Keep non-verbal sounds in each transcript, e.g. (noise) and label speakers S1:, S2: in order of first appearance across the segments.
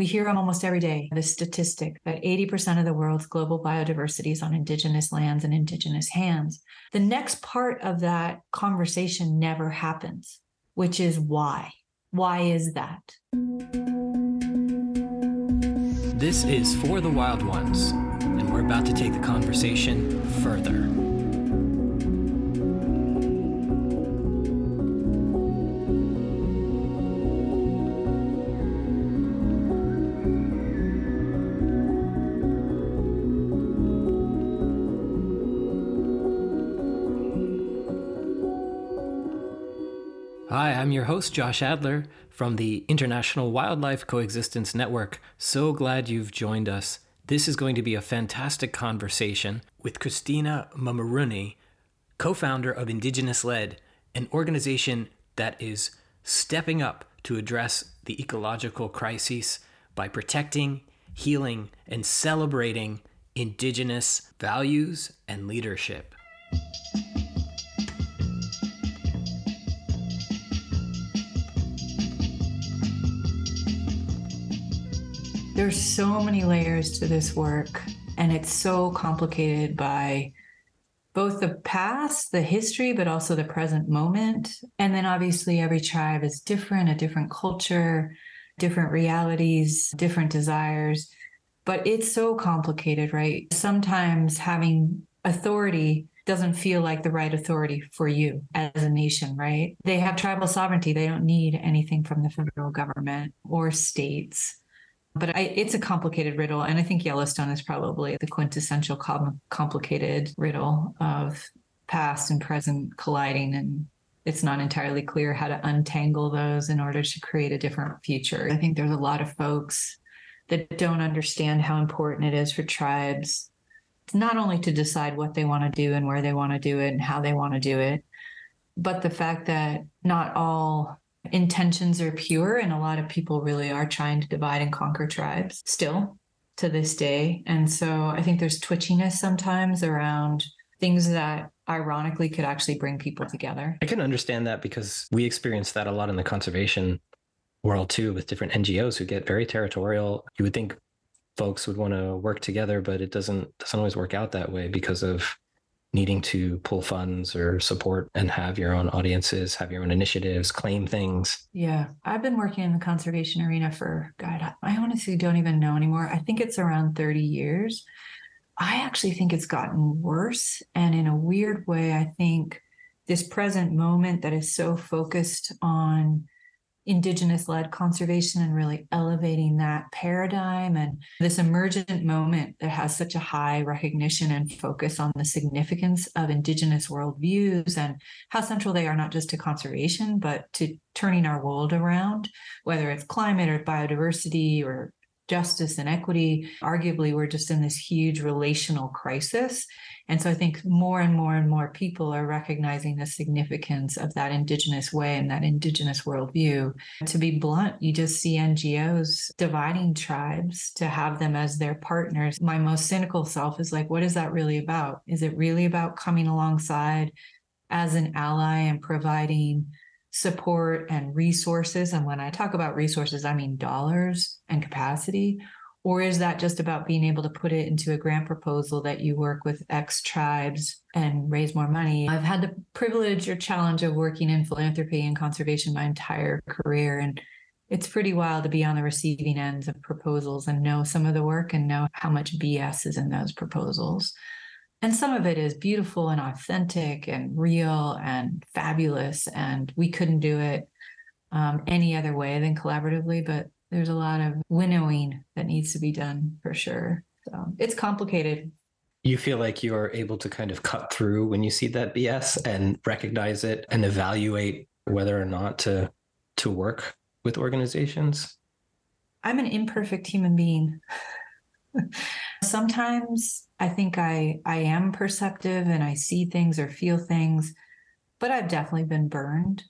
S1: We hear almost every day the statistic that 80% of the world's global biodiversity is on indigenous lands and indigenous hands. The next part of that conversation never happens, which is why. Why is that?
S2: This is For the Wild Ones, and we're about to take the conversation further. I'm your host, Josh Adler from the International Wildlife Coexistence Network. So glad you've joined us. This is going to be a fantastic conversation with Cristina Mormorunni, co founder of Indigenous Led, an organization that is stepping up to address the ecological crises by protecting, healing, and celebrating Indigenous values and leadership.
S1: There's so many layers to this work, and it's so complicated by both the past, the history, but also the present moment. And then obviously, every tribe is different, a different culture, different realities, different desires. But it's so complicated, right? Sometimes having authority doesn't feel like the right authority for you as a nation, right? They have tribal sovereignty. They don't need anything from the federal government or states but I, it's a complicated riddle. And I think Yellowstone is probably the quintessential com- complicated riddle of past and present colliding. And it's not entirely clear how to untangle those in order to create a different future. I think there's a lot of folks that don't understand how important it is for tribes not only to decide what they want to do and where they want to do it and how they want to do it, but the fact that not all intentions are pure and a lot of people really are trying to divide and conquer tribes still to this day. And so i think there's twitchiness sometimes around things that ironically could actually bring people together.
S2: I can understand that because we experience that a lot in the conservation world too with different ngos who get very territorial. You would think folks would want to work together but it doesn't doesn't always work out that way because of needing to pull funds or support and have your own audiences, have your own initiatives, claim things.
S1: Yeah. I've been working in the conservation arena for, God, I honestly don't even know anymore. I think it's around 30 years. I actually think it's gotten worse. And in a weird way, I think this present moment that is so focused on indigenous led conservation and really elevating that paradigm and this emergent moment that has such a high recognition and focus on the significance of indigenous worldviews and how central they are not just to conservation but to turning our world around whether it's climate or biodiversity or justice and equity arguably we're just in this huge relational crisis and so I think more and more and more people are recognizing the significance of that Indigenous way and that Indigenous worldview. To be blunt, you just see NGOs dividing tribes to have them as their partners. My most cynical self is like, what is that really about? Is it really about coming alongside as an ally and providing? Support and resources. And when I talk about resources, I mean dollars and capacity. Or is that just about being able to put it into a grant proposal that you work with X tribes and raise more money? I've had the privilege or challenge of working in philanthropy and conservation my entire career. And it's pretty wild to be on the receiving ends of proposals and know some of the work and know how much BS is in those proposals. And some of it is beautiful and authentic and real and fabulous. And we couldn't do it um, any other way than collaboratively. But there's a lot of winnowing that needs to be done for sure. So it's complicated.
S2: You feel like you're able to kind of cut through when you see that BS and recognize it and evaluate whether or not to to work with organizations?
S1: I'm an imperfect human being. (laughs) Sometimes I think I I am perceptive and I see things or feel things, but I've definitely been burned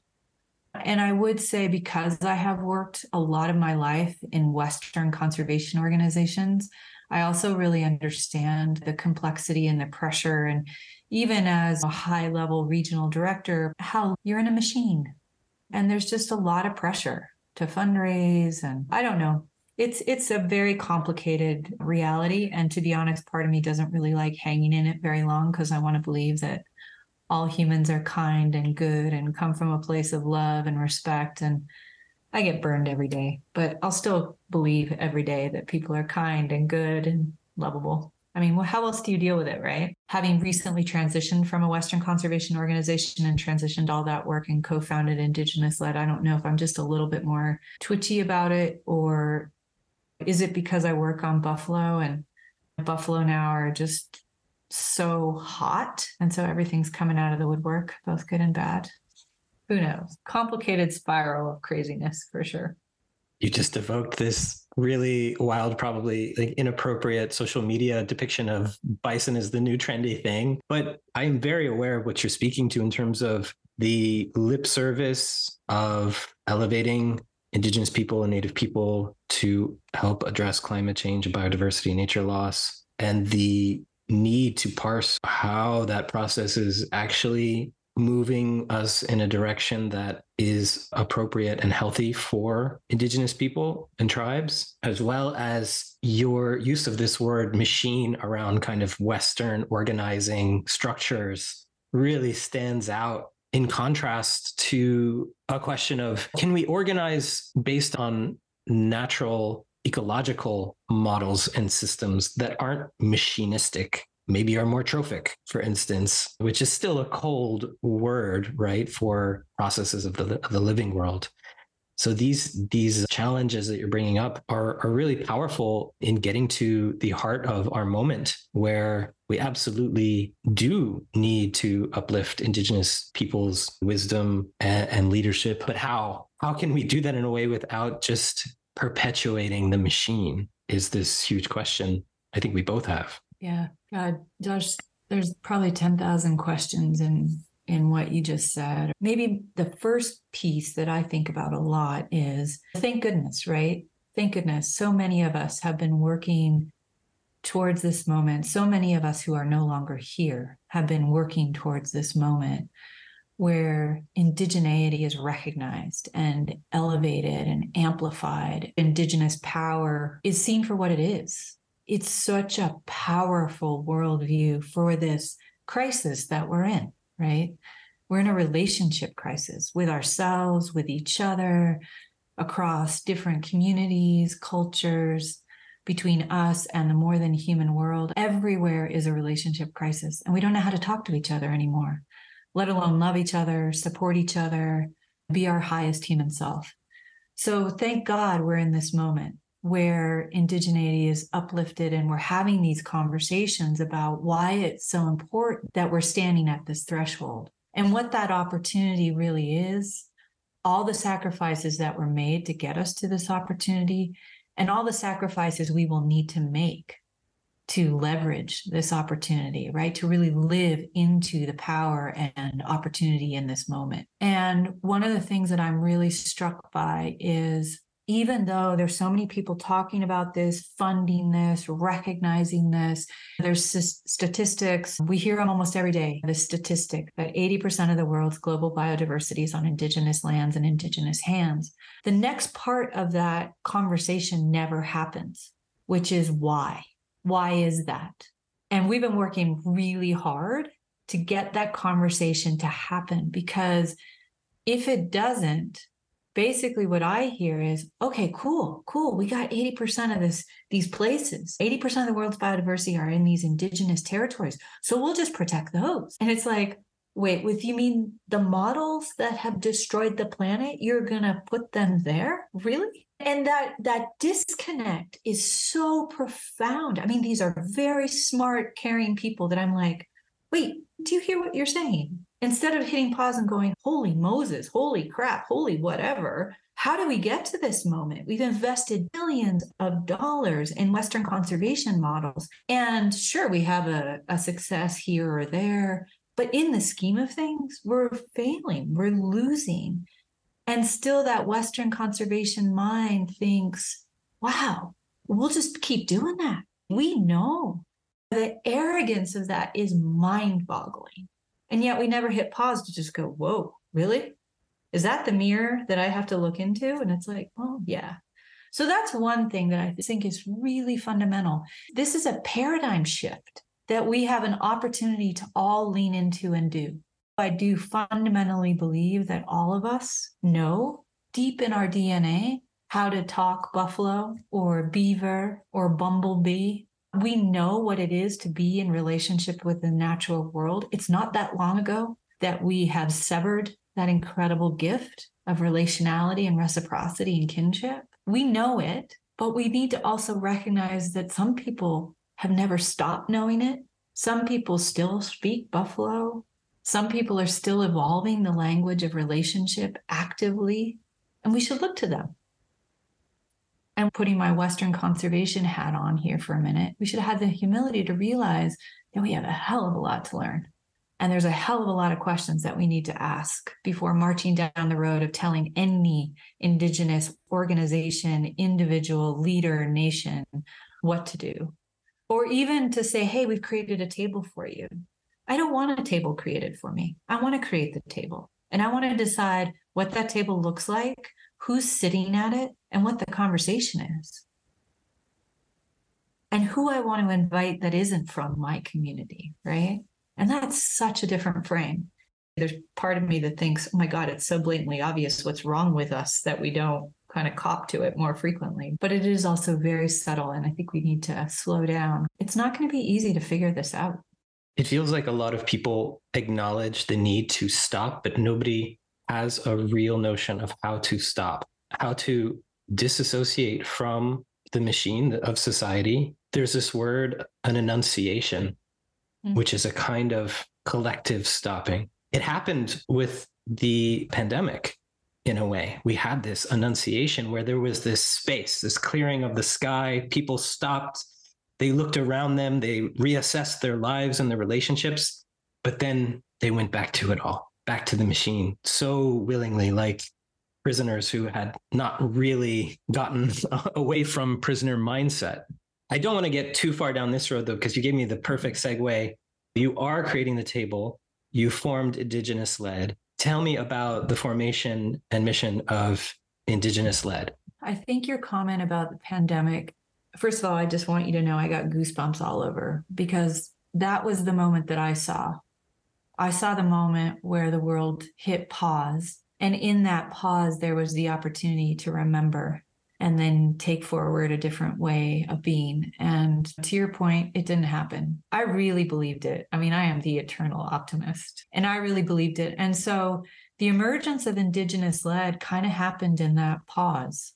S1: and I would say because I have worked a lot of my life in Western conservation organizations, I also really understand the complexity and the pressure. And even as a high level regional director, how you're in a machine and there's just a lot of pressure to fundraise. And I don't know. It's it's a very complicated reality and to be honest part of me doesn't really like hanging in it very long because i want to believe that all humans are kind and good and come from a place of love and respect and i get burned every day. But i'll still believe every day that people are kind and good and lovable. I mean well, how else do you deal with it right? Having recently transitioned from a western conservation organization and transitioned all that work and co-founded indigenous led i don't know if i'm just a little bit more twitchy about it or is it because I work on buffalo and buffalo now are just so hot and so everything's coming out of the woodwork, both good and bad? Who knows? Complicated spiral of craziness for sure.
S2: You just evoked this really wild, probably like inappropriate social media depiction of bison as the new trendy thing. But I'm very aware of what you're speaking to in terms of the lip service of elevating indigenous people and native people to help address climate change and biodiversity and nature loss and the need to parse how that process is actually moving us in a direction that is appropriate and healthy for indigenous people and tribes as well as your use of this word machine around kind of western organizing structures really stands out in contrast to a question of can we organize based on natural ecological models and systems that aren't machinistic maybe are more trophic for instance which is still a cold word right for processes of the, of the living world. So these these challenges that you're bringing up are are really powerful in getting to the heart of our moment where we absolutely do need to uplift indigenous people's wisdom and, and leadership but how how can we do that in a way without just perpetuating the machine is this huge question I think we both have.
S1: Yeah. God, Josh, there's probably 10,000 questions in in what you just said. Maybe the first piece that I think about a lot is thank goodness, right? Thank goodness. So many of us have been working towards this moment. So many of us who are no longer here have been working towards this moment where indigeneity is recognized and elevated and amplified. Indigenous power is seen for what it is. It's such a powerful worldview for this crisis that we're in right? We're in a relationship crisis with ourselves, with each other, across different communities, cultures, between us and the more than human world. Everywhere is a relationship crisis, and we don't know how to talk to each other anymore, let alone love each other, support each other, be our highest human self. So thank God we're in this moment where indigeneity is uplifted and we're having these conversations about why it's so important that we're standing at this threshold and what that opportunity really is all the sacrifices that were made to get us to this opportunity and all the sacrifices we will need to make to leverage this opportunity, right? To really live into the power and opportunity in this moment. And one of the things that I'm really struck by is even though there's so many people talking about this, funding this, recognizing this, there's statistics. We hear them almost every day. The statistic that 80% of the world's global biodiversity is on indigenous lands and indigenous hands. The next part of that conversation never happens, which is why. Why is that? And we've been working really hard to get that conversation to happen because if it doesn't, basically what I hear is, okay, cool, cool. We got 80% of this, these places. 80% of the world's biodiversity are in these indigenous territories. So we'll just protect those. And it's like, wait, with you mean the models that have destroyed the planet, you're gonna put them there? Really? And that that disconnect is so profound. I mean, these are very smart, caring people that I'm like, wait, do you hear what you're saying? Instead of hitting pause and going, holy Moses, holy crap, holy whatever, how do we get to this moment? We've invested billions of dollars in Western conservation models. And sure, we have a, a success here or there, but in the scheme of things, we're failing, we're losing. And still, that Western conservation mind thinks, wow, we'll just keep doing that. We know the arrogance of that is mind boggling. And yet we never hit pause to just go, whoa, really? Is that the mirror that I have to look into? And it's like, well, yeah. So that's one thing that I think is really fundamental. This is a paradigm shift that we have an opportunity to all lean into and do. I do fundamentally believe that all of us know deep in our DNA how to talk buffalo or beaver or bumblebee. We know what it is to be in relationship with the natural world. It's not that long ago that we have severed that incredible gift of relationality and reciprocity and kinship. We know it, but we need to also recognize that some people have never stopped knowing it. Some people still speak Buffalo. Some people are still evolving the language of relationship actively, and we should look to them. And putting my Western conservation hat on here for a minute, we should have the humility to realize that we have a hell of a lot to learn. And there's a hell of a lot of questions that we need to ask before marching down the road of telling any Indigenous organization, individual, leader, nation what to do. Or even to say, hey, we've created a table for you. I don't want a table created for me. I want to create the table. And I want to decide what that table looks like, who's sitting at it, and what the conversation is. And who I want to invite that isn't from my community, right? And that's such a different frame. There's part of me that thinks, oh my God, it's so blatantly obvious what's wrong with us that we don't kind of cop to it more frequently. But it is also very subtle. And I think we need to slow down. It's not going to be easy to figure this out.
S2: It feels like a lot of people acknowledge the need to stop, but nobody has a real notion of how to stop, how to disassociate from the machine of society. There's this word, an enunciation, mm-hmm. which is a kind of collective stopping. It happened with the pandemic in a way. We had this annunciation where there was this space, this clearing of the sky. People stopped, they looked around them, they reassessed their lives and their relationships, but then they went back to it all, back to the machine so willingly, like prisoners who had not really gotten (laughs) away from prisoner mindset. I don't want to get too far down this road though, because you gave me the perfect segue. You are creating the table. You formed Indigenous Led. Tell me about the formation and mission of Indigenous Led.
S1: I think your comment about the pandemic, first of all, I just want you to know I got goosebumps all over because that was the moment that I saw. I saw the moment where the world hit pause. And in that pause, there was the opportunity to remember and then take forward a different way of being. And to your point, it didn't happen. I really believed it. I mean, I am the eternal optimist, and I really believed it. And so the emergence of Indigenous led kind of happened in that pause,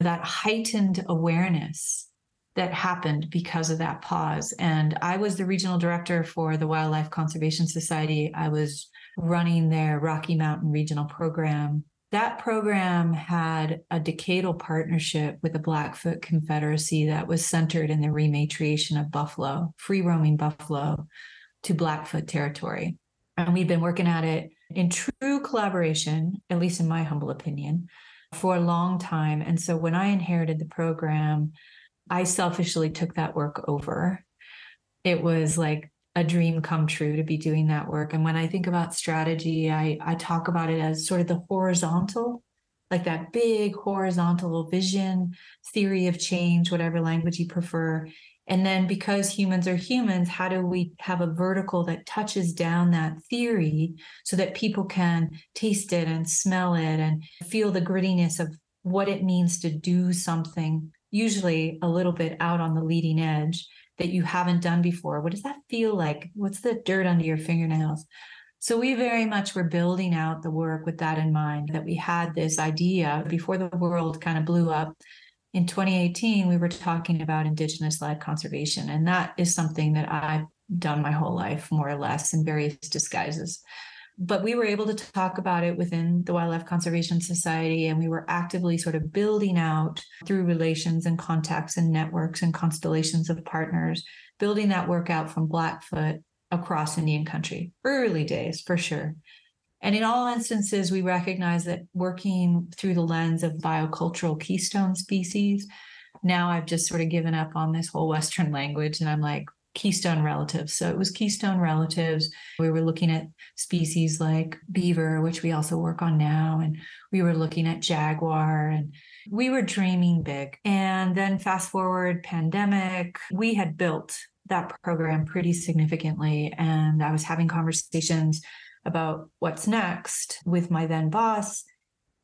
S1: that heightened awareness that happened because of that pause. And I was the regional director for the Wildlife Conservation Society. I was running their Rocky Mountain Regional Program that program had a decadal partnership with the Blackfoot Confederacy that was centered in the rematriation of buffalo, free roaming buffalo to Blackfoot territory. And we've been working at it in true collaboration, at least in my humble opinion, for a long time. And so when I inherited the program, I selfishly took that work over. It was like a dream come true to be doing that work. And when I think about strategy, I, I talk about it as sort of the horizontal, like that big horizontal vision, theory of change, whatever language you prefer. And then because humans are humans, how do we have a vertical that touches down that theory so that people can taste it and smell it and feel the grittiness of what it means to do something, usually a little bit out on the leading edge that you haven't done before. What does that feel like? What's the dirt under your fingernails? So we very much were building out the work with that in mind that we had this idea before the world kind of blew up. In 2018, we were talking about indigenous led conservation. And that is something that I've done my whole life, more or less, in various disguises but we were able to talk about it within the Wildlife Conservation Society, and we were actively sort of building out through relations and contacts and networks and constellations of partners, building that work out from Blackfoot across Indian country. Early days, for sure. And in all instances, we recognize that working through the lens of biocultural keystone species, now I've just sort of given up on this whole Western language and I'm like, keystone relatives. So it was keystone relatives. We were looking at species like beaver, which we also work on now. And we were looking at jaguar and We were dreaming big. And then fast forward, pandemic, we had built that program pretty significantly. And I was having conversations about what's next with my then boss.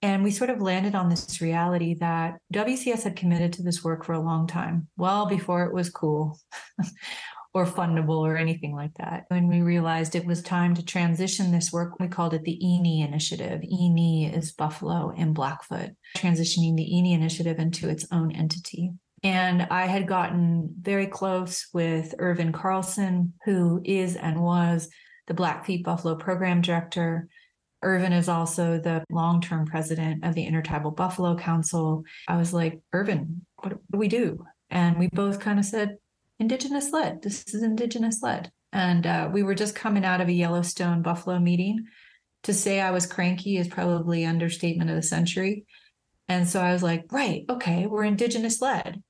S1: And we sort of landed on this reality that WCS had committed to this work for a long time, well before it was cool (laughs) or fundable or anything like that. When we realized it was time to transition this work, we called it the Iinnii initiative. Iinnii is Buffalo and Blackfoot, transitioning the Iinnii initiative into its own entity. And I had gotten very close with Ervin Carlson, who is and was the Blackfeet Buffalo program director. Ervin is also the long term president of the Intertribal Buffalo Council. I was like, Ervin, what do we do? And we both kind of said, Indigenous led. This is Indigenous led. And uh, we were just coming out of a Yellowstone Buffalo meeting. To say I was cranky is probably understatement of the century. And so I was like, right, okay, we're Indigenous led.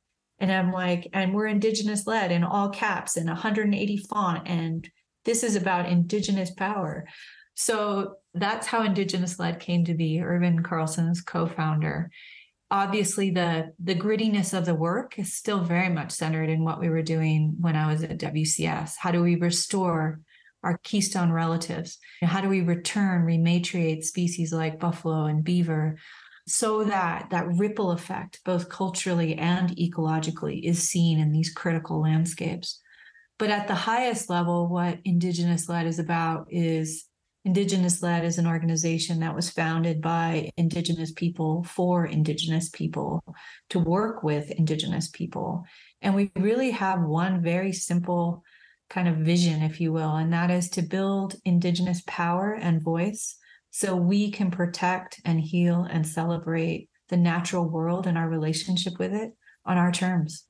S1: And I'm like, and we're Indigenous led in all caps and 180 font. And this is about Indigenous power. So that's how Indigenous Led came to be. Ervin Carlson's co-founder. Obviously, the the grittiness of the work is still very much centered in what we were doing when I was at WCS. How do we restore our keystone relatives? How do we return, rematriate species like buffalo and beaver so that that ripple effect, both culturally and ecologically, is seen in these critical landscapes? But at the highest level, what Indigenous led is about is Indigenous Led is an organization that was founded by Indigenous people for Indigenous people to work with Indigenous people. And we really have one very simple kind of vision, if you will, and that is to build Indigenous power and voice so we can protect and heal and celebrate the natural world and our relationship with it on our terms,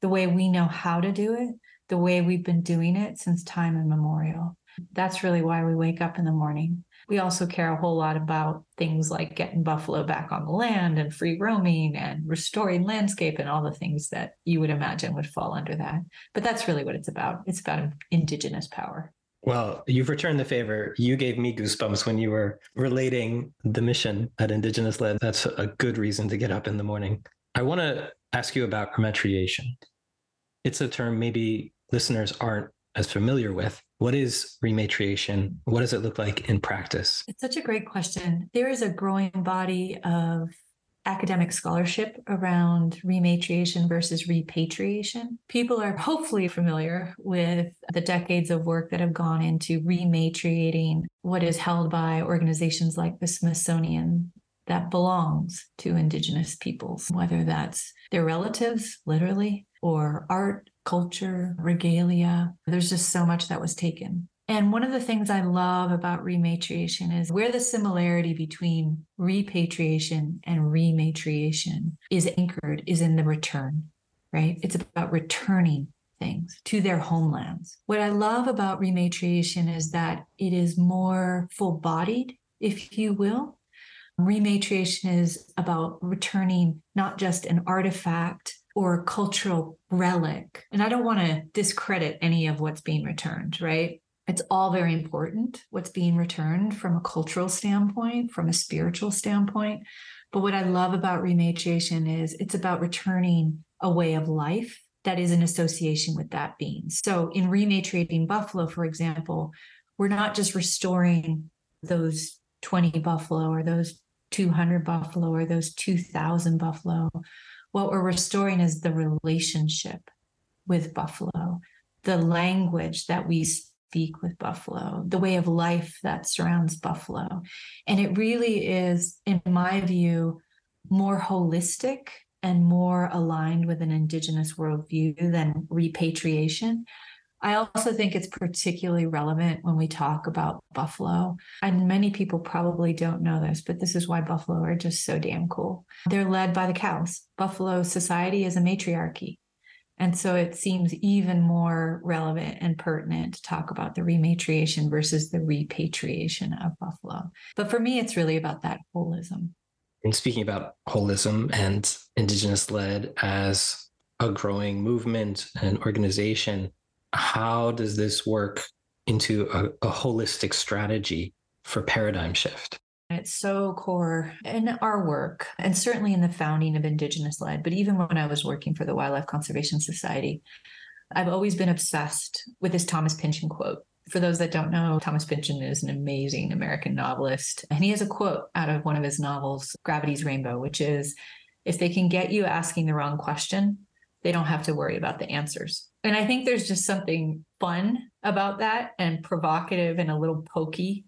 S1: the way we know how to do it, the way we've been doing it since time immemorial. That's really why we wake up in the morning. We also care a whole lot about things like getting buffalo back on the land and free roaming and restoring landscape and all the things that you would imagine would fall under that. But that's really what it's about. It's about indigenous power.
S2: Well, you've returned the favor. You gave me goosebumps when you were relating the mission at Indigenous Led. That's a good reason to get up in the morning. I want to ask you about rematriation. It's a term maybe listeners aren't as familiar with. What is rematriation? What does it look like in practice?
S1: It's such a great question. There is a growing body of academic scholarship around rematriation versus repatriation. People are hopefully familiar with the decades of work that have gone into rematriating what is held by organizations like the Smithsonian that belongs to Indigenous peoples, whether that's their relatives, literally, or art, culture, regalia. There's just so much that was taken. And one of the things I love about rematriation is where the similarity between repatriation and rematriation is anchored is in the return, right? It's about returning things to their homelands. What I love about rematriation is that it is more full bodied, if you will. Rematriation is about returning not just an artifact or cultural relic. And I don't want to discredit any of what's being returned, right? It's all very important what's being returned from a cultural standpoint, from a spiritual standpoint. But what I love about rematriation is it's about returning a way of life that is in association with that being. So in rematriating buffalo, for example, we're not just restoring those 20 buffalo or those 200 buffalo or those 2000 buffalo what we're restoring is the relationship with buffalo, the language that we speak with buffalo, the way of life that surrounds buffalo. And it really is, in my view, more holistic and more aligned with an indigenous worldview than repatriation I also think it's particularly relevant when we talk about buffalo. And many people probably don't know this, but this is why buffalo are just so damn cool. They're led by the cows. Buffalo society is a matriarchy. And so it seems even more relevant and pertinent to talk about the rematriation versus the repatriation of buffalo. But for me, it's really about that holism.
S2: And speaking about holism and indigenous led as a growing movement and organization, how does this work into a, a holistic strategy for paradigm shift?
S1: It's so core in our work and certainly in the founding of Indigenous led, but even when I was working for the Wildlife Conservation Society, I've always been obsessed with this Thomas Pynchon quote. For those that don't know, Thomas Pynchon is an amazing American novelist. And he has a quote out of one of his novels, Gravity's Rainbow, which is if they can get you asking the wrong question, they don't have to worry about the answers. And I think there's just something fun about that and provocative and a little pokey.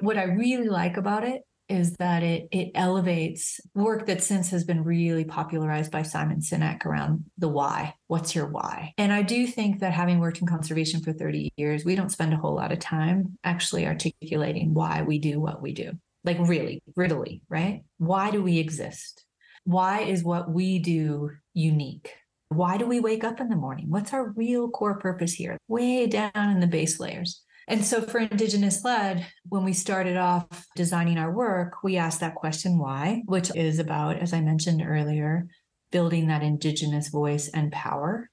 S1: What I really like about it is that it it elevates work that since has been really popularized by Simon Sinek around the why. What's your why? And I do think that having worked in conservation for 30 years, we don't spend a whole lot of time actually articulating why we do what we do. Like really, riddly, right? Why do we exist? Why is what we do unique? Why do we wake up in the morning? What's our real core purpose here? Way down in the base layers. And so for Indigenous led, when we started off designing our work, we asked that question why, which is about, as I mentioned earlier, building that Indigenous voice and power.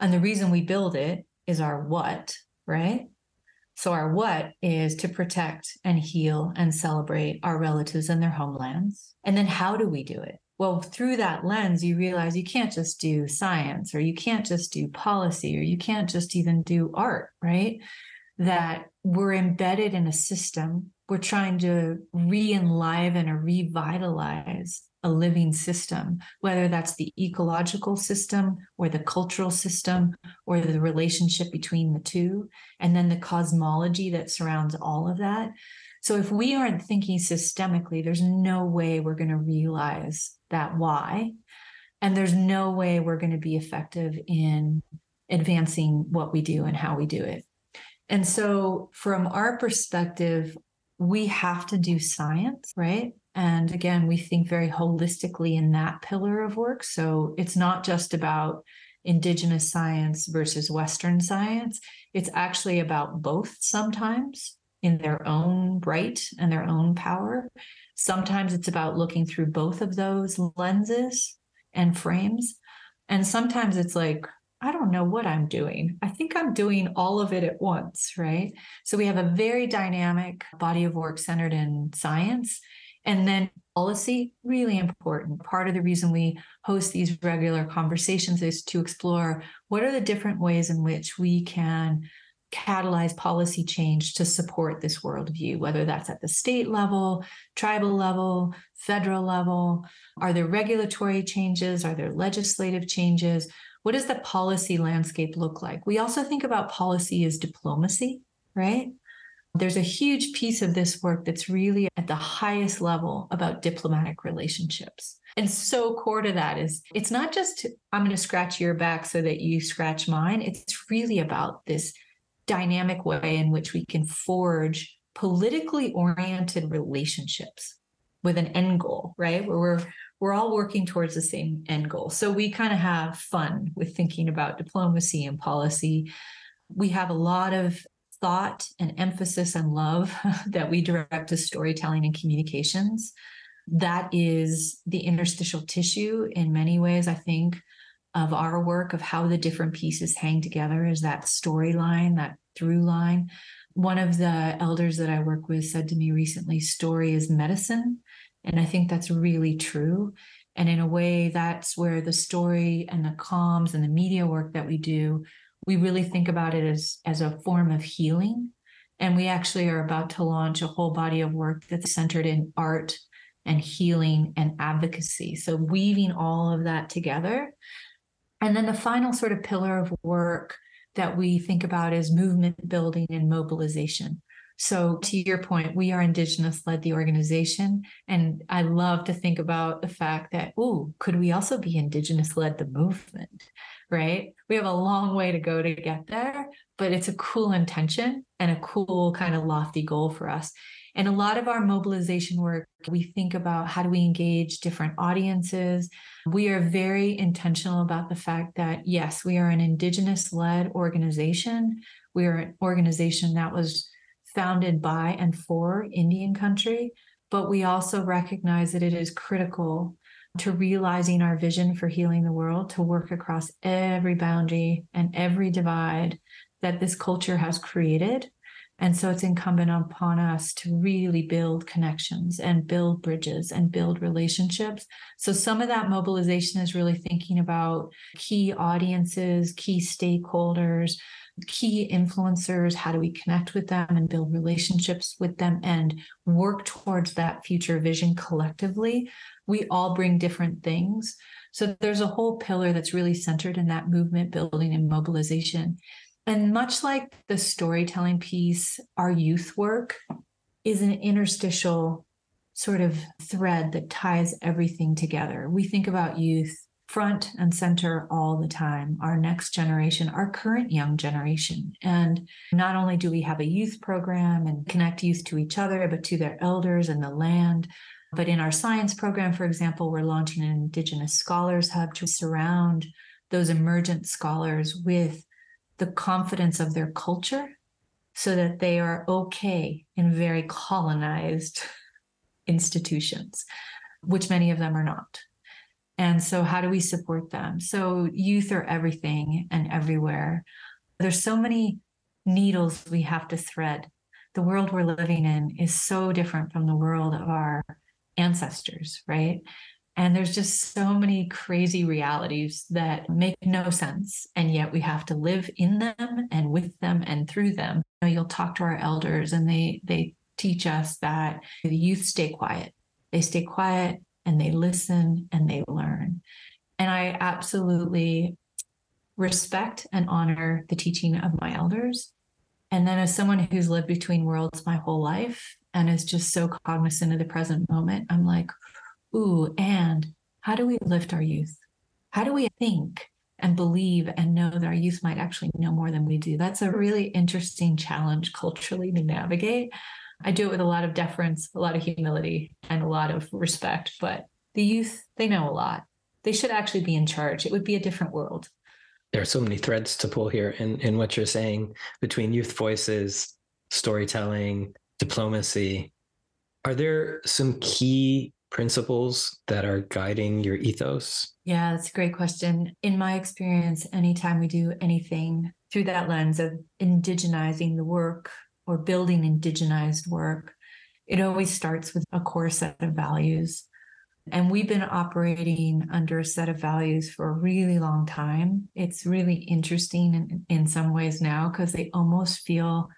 S1: And the reason we build it is our what, right? So, our what is to protect and heal and celebrate our relatives and their homelands. And then, how do we do it? Well, through that lens, you realize you can't just do science or you can't just do policy or you can't just even do art, right? That we're embedded in a system. We're trying to re enliven or revitalize a living system, whether that's the ecological system or the cultural system or the relationship between the two, and then the cosmology that surrounds all of that. So if we aren't thinking systemically, there's no way we're going to realize that why. And there's no way we're going to be effective in advancing what we do and how we do it. And so, from our perspective, we have to do science, right? And again, we think very holistically in that pillar of work. So, it's not just about Indigenous science versus Western science, it's actually about both sometimes in their own right and their own power. Sometimes it's about looking through both of those lenses and frames. And sometimes it's like, I don't know what I'm doing. I think I'm doing all of it at once, right? So we have a very dynamic body of work centered in science. And then policy, really important. Part of the reason we host these regular conversations is to explore what are the different ways in which we can catalyze policy change to support this worldview, whether that's at the state level, tribal level, federal level? Are there regulatory changes? Are there legislative changes? What does the policy landscape look like? We also think about policy as diplomacy, right? There's a huge piece of this work that's really at the highest level about diplomatic relationships. And so core to that is it's not just, I'm going to scratch your back so that you scratch mine. It's really about this dynamic way in which we can forge politically oriented relationships with an end goal, right? Where we're we're all working towards the same end goal. So we kind of have fun with thinking about diplomacy and policy. We have a lot of thought and emphasis and love (laughs) that we direct to storytelling and communications. That is the interstitial tissue in many ways, I think, of our work of how the different pieces hang together is that storyline, that through line. One of the elders that I work with said to me recently, story is medicine. And I think that's really true. And in a way, that's where the story and the comms and the media work that we do, we really think about it as, as a form of healing. And we actually are about to launch a whole body of work that's centered in art and healing and advocacy. So weaving all of that together. And then the final sort of pillar of work that we think about is movement building and mobilization. So, to your point, we are Indigenous led the organization. And I love to think about the fact that, oh, could we also be Indigenous led the movement? Right? We have a long way to go to get there, but it's a cool intention and a cool kind of lofty goal for us. And a lot of our mobilization work, we think about how do we engage different audiences. We are very intentional about the fact that, yes, we are an Indigenous led organization. We are an organization that was founded by and for Indian country, but we also recognize that it is critical to realizing our vision for healing the world to work across every boundary and every divide that this culture has created And so it's incumbent upon us to really build connections and build bridges and build relationships. So some of that mobilization is really thinking about key audiences, key stakeholders, key influencers. How do we connect with them and build relationships with them and work towards that future vision collectively? We all bring different things. So there's a whole pillar that's really centered in that movement building and mobilization. And much like the storytelling piece, our youth work is an interstitial sort of thread that ties everything together. We think about youth front and center all the time, our next generation, our current young generation. And not only do we have a youth program and connect youth to each other, but to their elders and the land. But in our science program, for example, we're launching an Indigenous Scholars Hub to surround those emergent scholars with the confidence of their culture so that they are okay in very colonized (laughs) institutions, which many of them are not. And so, how do we support them? So, youth are everything and everywhere. There's so many needles we have to thread. The world we're living in is so different from the world of our ancestors, right? And there's just so many crazy realities that make no sense. And yet we have to live in them and with them and through them. You know, you'll talk to our elders and they they teach us that the youth stay quiet. They stay quiet and they listen and they learn. And I absolutely respect and honor the teaching of my elders. And then, as someone who's lived between worlds my whole life and is just so cognizant of the present moment, I'm like, ooh, and how do we lift our youth? How do we think and believe and know that our youth might actually know more than we do? That's a really interesting challenge culturally to navigate. I do it with a lot of deference, a lot of humility, and a lot of respect. But the youth, they know a lot. They should actually be in charge. It would be a different world.
S2: There are so many threads to pull here in, in what you're saying between youth voices, storytelling, diplomacy. Are there some key principles that are guiding your ethos?
S1: Yeah, that's a great question. In my experience, anytime we do anything through that lens of indigenizing the work or building indigenized work, it always starts with a core set of values. And we've been operating under a set of values for a really long time. It's really interesting in, in some ways now because they almost feel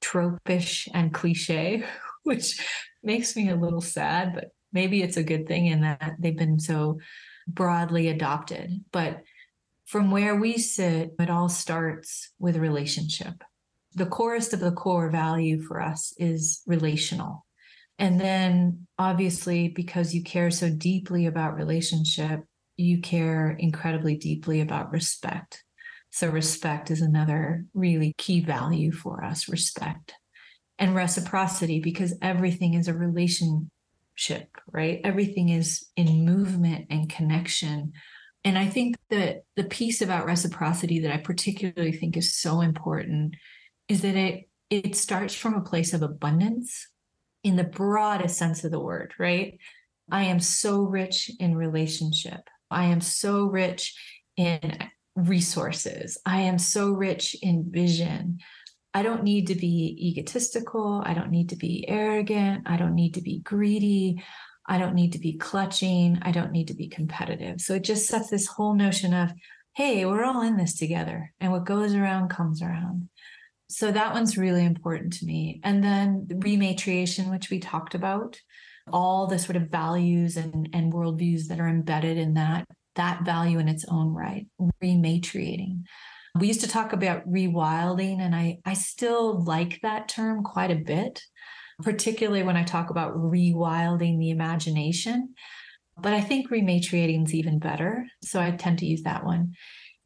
S1: tropish and cliche, (laughs) which makes me a little sad, but maybe it's a good thing in that they've been so broadly adopted. But from where we sit, it all starts with relationship. The corest of the core value for us is relational. And then, obviously, because you care so deeply about relationship, you care incredibly deeply about respect. So, respect is another really key value for us respect and reciprocity, because everything is a relation ship, right? Everything is in movement and connection. And I think that the piece about reciprocity that I particularly think is so important is that it it starts from a place of abundance in the broadest sense of the word, right? I am so rich in relationship. I am so rich in resources. I am so rich in vision. I don't need to be egotistical. I don't need to be arrogant. I don't need to be greedy. I don't need to be clutching. I don't need to be competitive. So it just sets this whole notion of, hey, we're all in this together and what goes around comes around. So that one's really important to me. And then the rematriation, which we talked about, all the sort of values and, and worldviews that are embedded in that, that value in its own right, rematriating. We used to talk about rewilding, and I, I still like that term quite a bit, particularly when I talk about rewilding the imagination. But I think rematriating is even better. So I tend to use that one.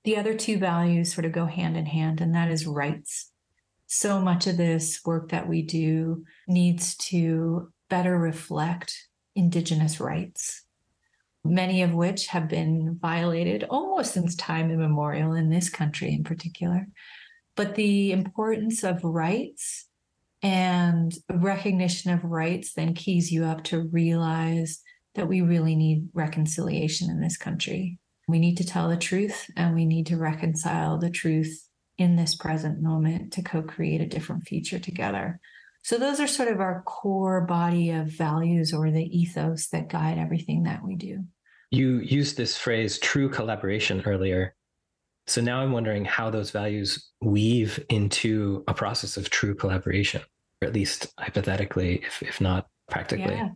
S1: The other two values sort of go hand in hand, and that is rights. So much of this work that we do needs to better reflect Indigenous rights many of which have been violated almost since time immemorial in this country in particular. But the importance of rights and recognition of rights then keys you up to realize that we really need reconciliation in this country. We need to tell the truth and we need to reconcile the truth in this present moment to co create a different future together. So, those are sort of our core body of values or the ethos that guide everything that we do.
S2: You used this phrase true collaboration earlier. So now I'm wondering how those values weave into a process of true collaboration, or at least hypothetically, if, if not practically. Yeah.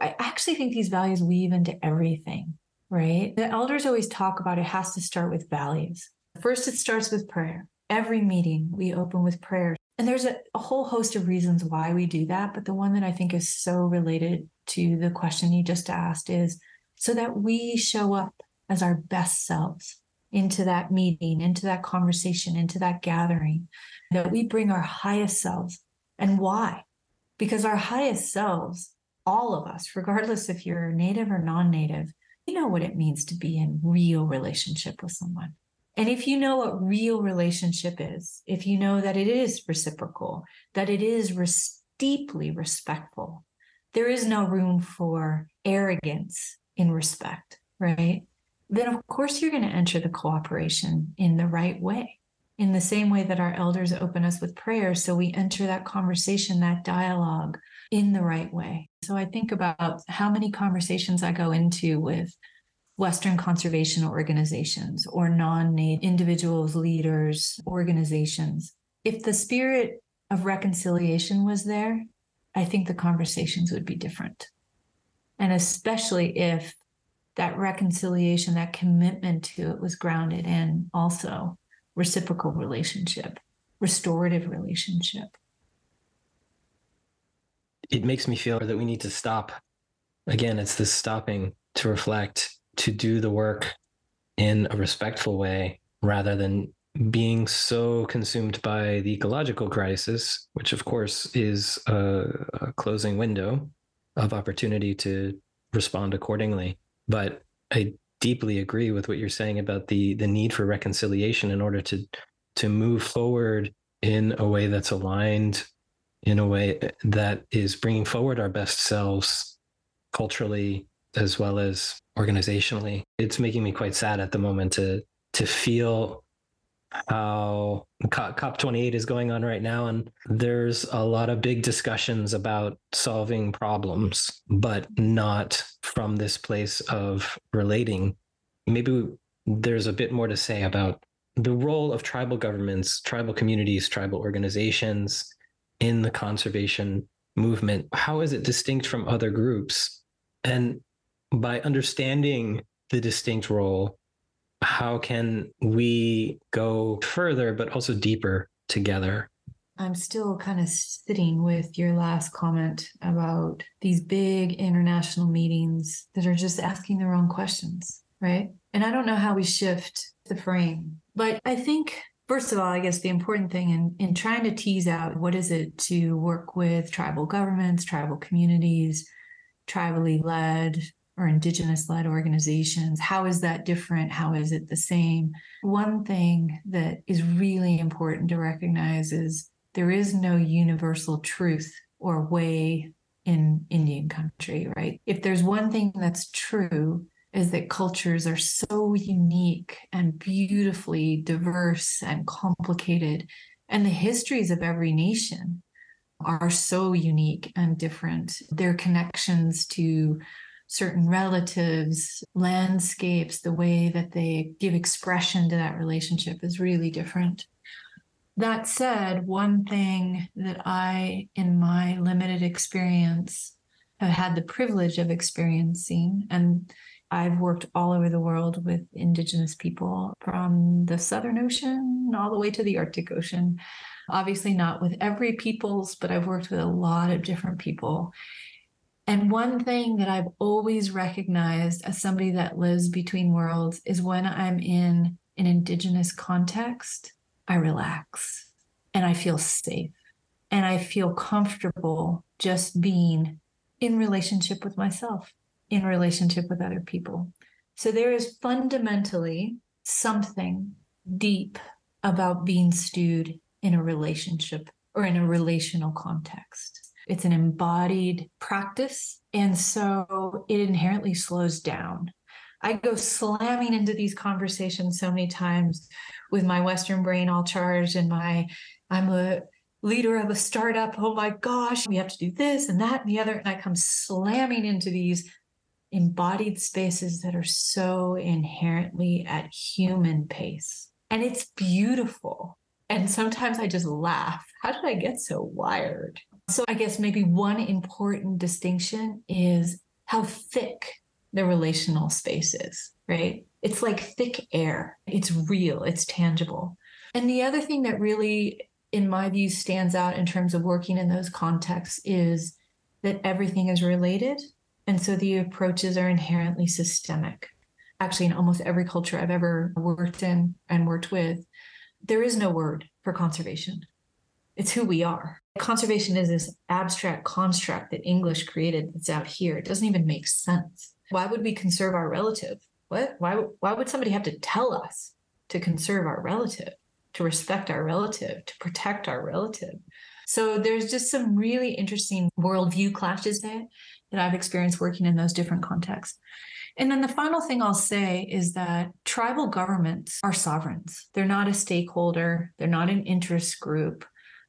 S1: I actually think these values weave into everything, right? The elders always talk about it has to start with values. First, it starts with prayer. Every meeting we open with prayer. And there's a, a, whole host of reasons why we do that. But the one that I think is so related to the question you just asked is so that we show up as our best selves into that meeting, into that conversation, into that gathering, that we bring our highest selves. And why? Because our highest selves, all of us, regardless if you're native or non native, you know what it means to be in real relationship with someone. And if you know what real relationship is, if you know that it is reciprocal, that it is res- deeply respectful, there is no room for arrogance in respect, right? Then, of course, you're going to enter the cooperation in the right way, in the same way that our elders open us with prayer. So we enter that conversation, that dialogue in the right way. So I think about how many conversations I go into with Western conservation organizations or non native individuals, leaders, organizations. If the spirit of reconciliation was there, I think the conversations would be different. And especially if that reconciliation, that commitment to it was grounded in also reciprocal relationship, restorative relationship.
S2: It makes me feel that we need to stop. Again, it's this stopping to reflect, to do the work in a respectful way rather than being so consumed by the ecological crisis, which of course is a, a closing window of opportunity to respond accordingly. But I deeply agree with what you're saying about the the need for reconciliation in order to to move forward in a way that's aligned in a way that is bringing forward our best selves culturally as well as organizationally it's making me quite sad at the moment to to feel how COP28 is going on right now, and there's a lot of big discussions about solving problems, but not from this place of relating. Maybe there's a bit more to say about the role of tribal governments, tribal communities, tribal organizations in the conservation movement. How is it distinct from other groups? And by understanding the distinct role how can we go further, but also deeper together?
S1: I'm still kind of sitting with your last comment about these big international meetings that are just asking the wrong questions, right? And I don't know how we shift the frame, but I think First of all, I guess the important thing in, in trying to tease out what is it to work with tribal governments, tribal communities, tribally led or indigenous led organizations how is that different? How is it the same? One thing that is really important to recognize is there is no universal truth or way in indian country right? If there's one thing that's true is that cultures are so unique and beautifully diverse and complicated and the histories of every nation are so unique and different. Their connections to certain relatives, landscapes, the way that they give expression to that relationship is really different. That said, one thing that I, in my limited experience, have had the privilege of experiencing, and I've worked all over the world with Indigenous people from the Southern Ocean all the way to the Arctic Ocean. Obviously, not with every peoples, but I've worked with a lot of different people. And one thing that I've always recognized as somebody that lives between worlds is when I'm in an Indigenous context, I relax and I feel safe and I feel comfortable just being in relationship with myself, in relationship with other people. So there is fundamentally something deep about being stewed in a relationship or in a relational context. It's an embodied practice. And so it inherently slows down. I go slamming into these conversations so many times with my Western brain all charged and my, I'm a leader of a startup. Oh my gosh, we have to do this and that and the other. And I come slamming into these embodied spaces that are so inherently at human pace. And it's beautiful. And sometimes I just laugh. How did I get so wired? So I guess maybe one important distinction is how thick the relational space is, right? It's like thick air. It's real, it's tangible. And the other thing that really, in my view, stands out in terms of working in those contexts is that everything is related. And so the approaches are inherently systemic. Actually, in almost every culture I've ever worked in and worked with, there is no word for conservation. It's who we are. Conservation is this abstract construct that English created that's out here. It doesn't even make sense. Why would we conserve our relative? What? Why, why would somebody have to tell us to conserve our relative, to respect our relative, to protect our relative? So there's just some really interesting worldview clashes there that I've experienced working in those different contexts. And then the final thing I'll say is that tribal governments are sovereigns. They're not a stakeholder, they're not an interest group,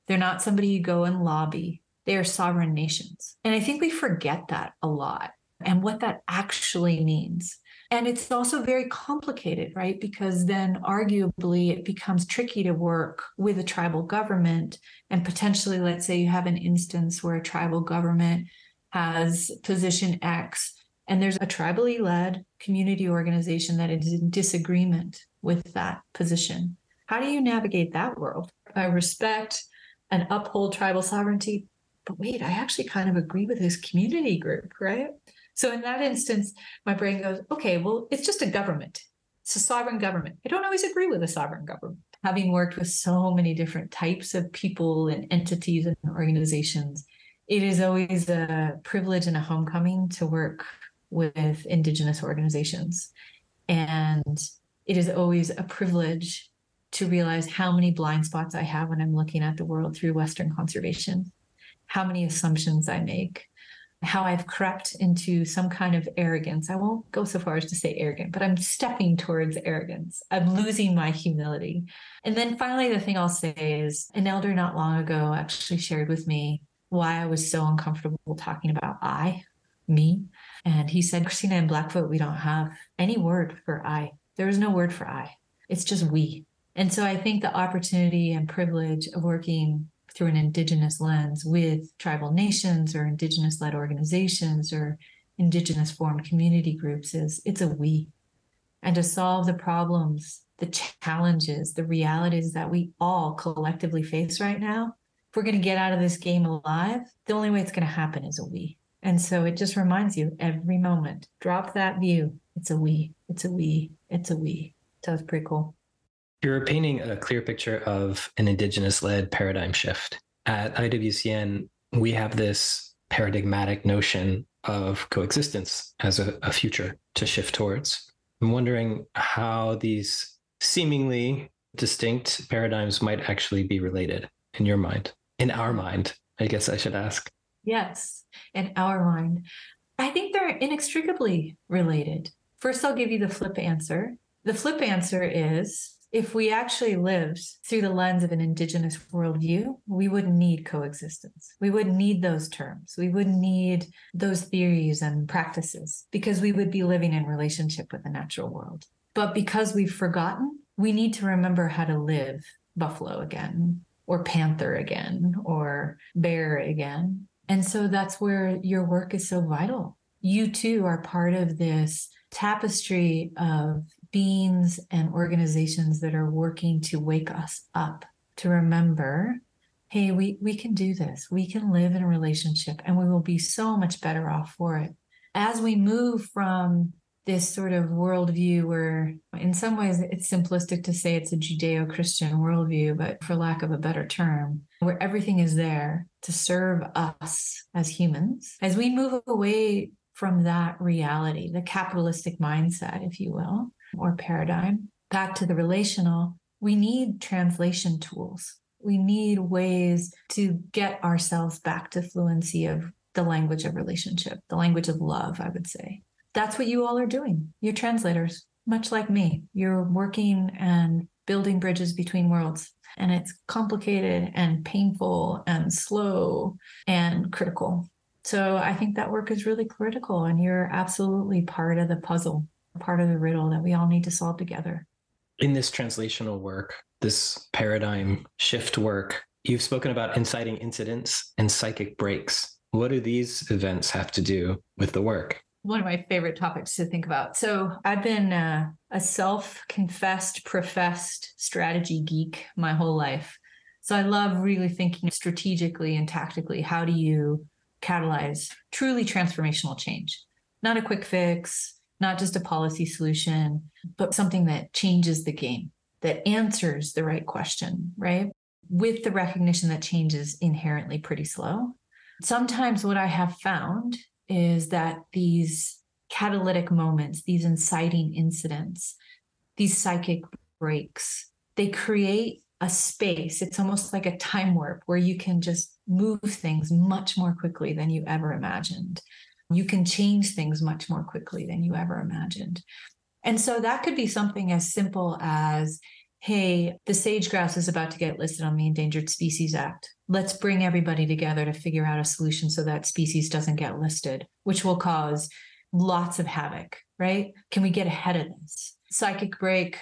S1: they're not somebody you go and lobby. They are sovereign nations. And I think we forget that a lot and what that actually means. And it's also very complicated, right? Because then arguably it becomes tricky to work with a tribal government. And potentially, let's say you have an instance where a tribal government has position X and there's a tribally led community organization that is in disagreement with that position. How do you navigate that world? I respect and uphold tribal sovereignty, but wait, I actually kind of agree with this community group, right? So in that instance, my brain goes, okay, well, it's just a government. It's a sovereign government. I don't always agree with a sovereign government. Having worked with so many different types of people and entities and organizations, it is always a privilege and a homecoming to work with Indigenous organizations. And it is always a privilege to realize how many blind spots I have when I'm looking at the world through Western conservation, how many assumptions I make, how I've crept into some kind of arrogance. I won't go so far as to say arrogant, but I'm stepping towards arrogance. I'm losing my humility. And then finally, the thing I'll say is an elder not long ago actually shared with me why I was so uncomfortable talking about I, me. And he said, Cristina, and Blackfoot, we don't have any word for I. There is no word for I. It's just we. And so I think the opportunity and privilege of working through an indigenous lens with tribal nations or indigenous led organizations or indigenous formed community groups is it's a we. And to solve the problems the challenges the realities that we all collectively face right now if we're going to get out of this game alive the only way it's going to happen is a we. And so it just reminds you every moment drop that view it's a we it's a we it's a we. So it's pretty cool
S2: you're painting a clear picture of an indigenous led paradigm shift. At IWCN, we have this paradigmatic notion of coexistence as a, a future to shift towards. I'm wondering how these seemingly distinct paradigms might actually be related in your mind, in our mind, I guess I should ask.
S1: Yes, in our mind. I think they're inextricably related. First, I'll give you the flip answer. The flip answer is if we actually lived through the lens of an indigenous worldview, we wouldn't need coexistence. We wouldn't need those terms. We wouldn't need those theories and practices because we would be living in relationship with the natural world. But because we've forgotten, we need to remember how to live buffalo again, or panther again, or bear again. And so that's where your work is so vital. You too are part of this tapestry of beings and organizations that are working to wake us up to remember hey we we can do this. We can live in a relationship and we will be so much better off for it. As we move from this sort of worldview where in some ways it's simplistic to say it's a judeo-christian worldview but for lack of a better term where everything is there to serve us as humans as we move away from that reality the capitalistic mindset if you will or paradigm, back to the relational, we need translation tools. We need ways to get ourselves back to fluency of the language of relationship, the language of love, I would say. that's what you all are doing. You're translators, much like me. You're working and building bridges between worlds. And it's complicated and painful and slow and critical. So I think that work is really critical. And you're absolutely part of the puzzle, part of the riddle that we all need to solve together.
S2: In this translational work, this paradigm shift work, you've spoken about inciting incidents and psychic breaks. What do these events have to do with the work?
S1: one of my favorite topics to think about. So I've been uh, a self-confessed, professed strategy geek my whole life. So I love really thinking strategically and tactically. How do you catalyze truly transformational change? Not a quick fix, not just a policy solution, but something that changes the game, that answers the right question, right? With the recognition that change is inherently pretty slow. Sometimes what I have found is that these catalytic moments, these inciting incidents, these psychic breaks, they create a space. It's almost like a time warp where you can just move things much more quickly than you ever imagined. You can change things much more quickly than you ever imagined. And so that could be something as simple as hey, the sage grouse is about to get listed on the Endangered Species Act. Let's bring everybody together to figure out a solution so that species doesn't get listed, which will cause lots of havoc, right? Can we get ahead of this? Psychic break,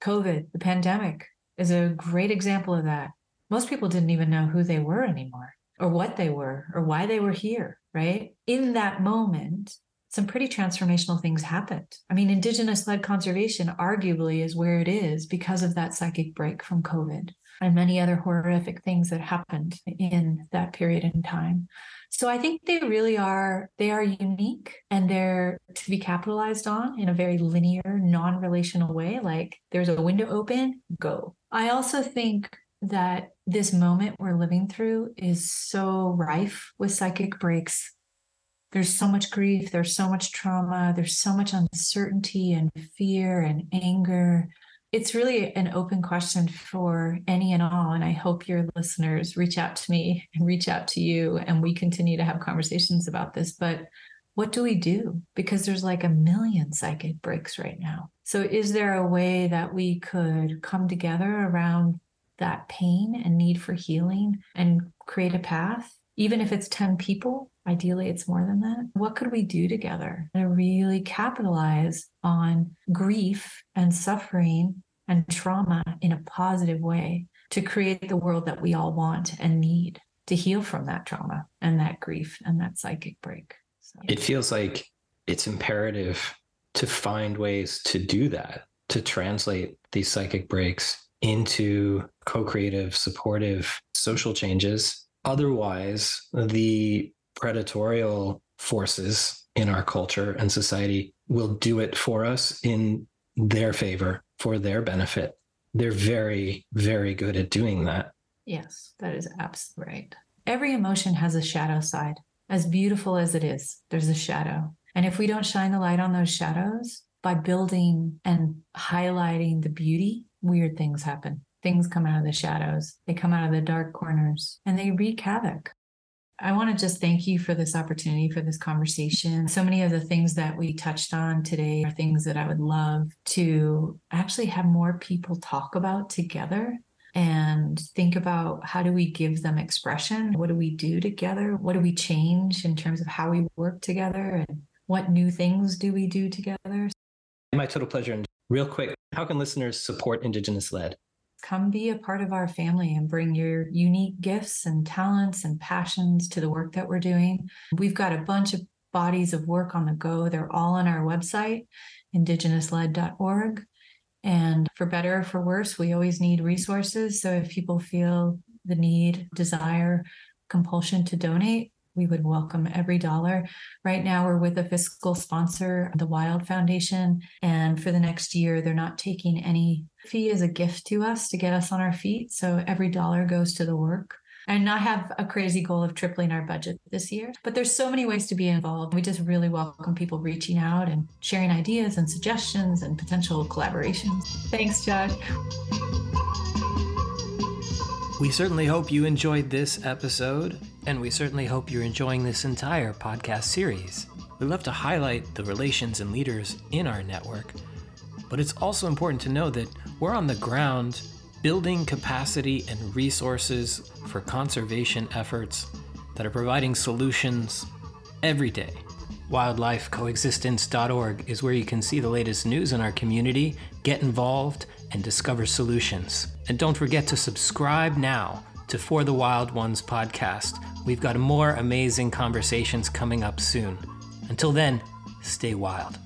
S1: COVID, the pandemic is a great example of that. Most people didn't even know who they were anymore or what they were or why they were here, right? In that moment, some pretty transformational things happened. I mean, Indigenous led conservation arguably is where it is because of that psychic break from COVID and many other horrific things that happened in that period in time. So I think they really are they are unique and they're to be capitalized on in a very linear, non-relational way like there's a window open, go. I also think that this moment we're living through is so rife with psychic breaks there's so much grief, there's so much trauma, there's so much uncertainty and fear and anger. It's really an open question for any and all. And I hope your listeners reach out to me and reach out to you, and we continue to have conversations about this. But what do we do? Because there's like a million psychic breaks right now. So, is there a way that we could come together around that pain and need for healing and create a path, even if it's 10 people? Ideally, it's more than that. What could we do together to really capitalize on grief and suffering and trauma in a positive way to create the world that we all want and need to heal from that trauma and that grief and that psychic break?
S2: So. It feels like it's imperative to find ways to do that, to translate these psychic breaks into co creative, supportive social changes. Otherwise, the predatorial forces in our culture and society will do it for us in their favor, for their benefit. They're very, very good at doing that.
S1: Yes, that is absolutely right. Every emotion has a shadow side. As beautiful as it is, there's a shadow. And if we don't shine the light on those shadows by building and highlighting the beauty, weird things happen. Things come out of the shadows, they come out of the dark corners, and they wreak havoc. I want to just thank you for this opportunity for this conversation. So many of the things that we touched on today are things that I would love to actually have more people talk about together and think about how do we give them expression? What do we do together? What do we change in terms of how we work together? And what new things do we do together?
S2: My total pleasure. And real quick, how can listeners support Indigenous led?
S1: Come be a part of our family and bring your unique gifts and talents and passions to the work that we're doing. We've got a bunch of bodies of work on the go. They're all on our website, indigenousled.org. And for better or for worse, we always need resources. So if people feel the need, desire, compulsion to donate, we would welcome every dollar. Right now, we're with a fiscal sponsor, the Wild Foundation. And for the next year, they're not taking any fee as a gift to us to get us on our feet. So every dollar goes to the work. And I have a crazy goal of tripling our budget this year. But there's so many ways to be involved. We just really welcome people reaching out and sharing ideas and suggestions and potential collaborations. Thanks, Josh.
S2: We certainly hope you enjoyed this episode, and we certainly hope you're enjoying this entire podcast series. We love to highlight the relations and leaders in our network, but it's also important to know that we're on the ground building capacity and resources for conservation efforts that are providing solutions every day. WildlifeCoexistence.org is where you can see the latest news in our community, get involved, and discover solutions. And don't forget to subscribe now to For the Wild Ones podcast. We've got more amazing conversations coming up soon. Until then, stay wild.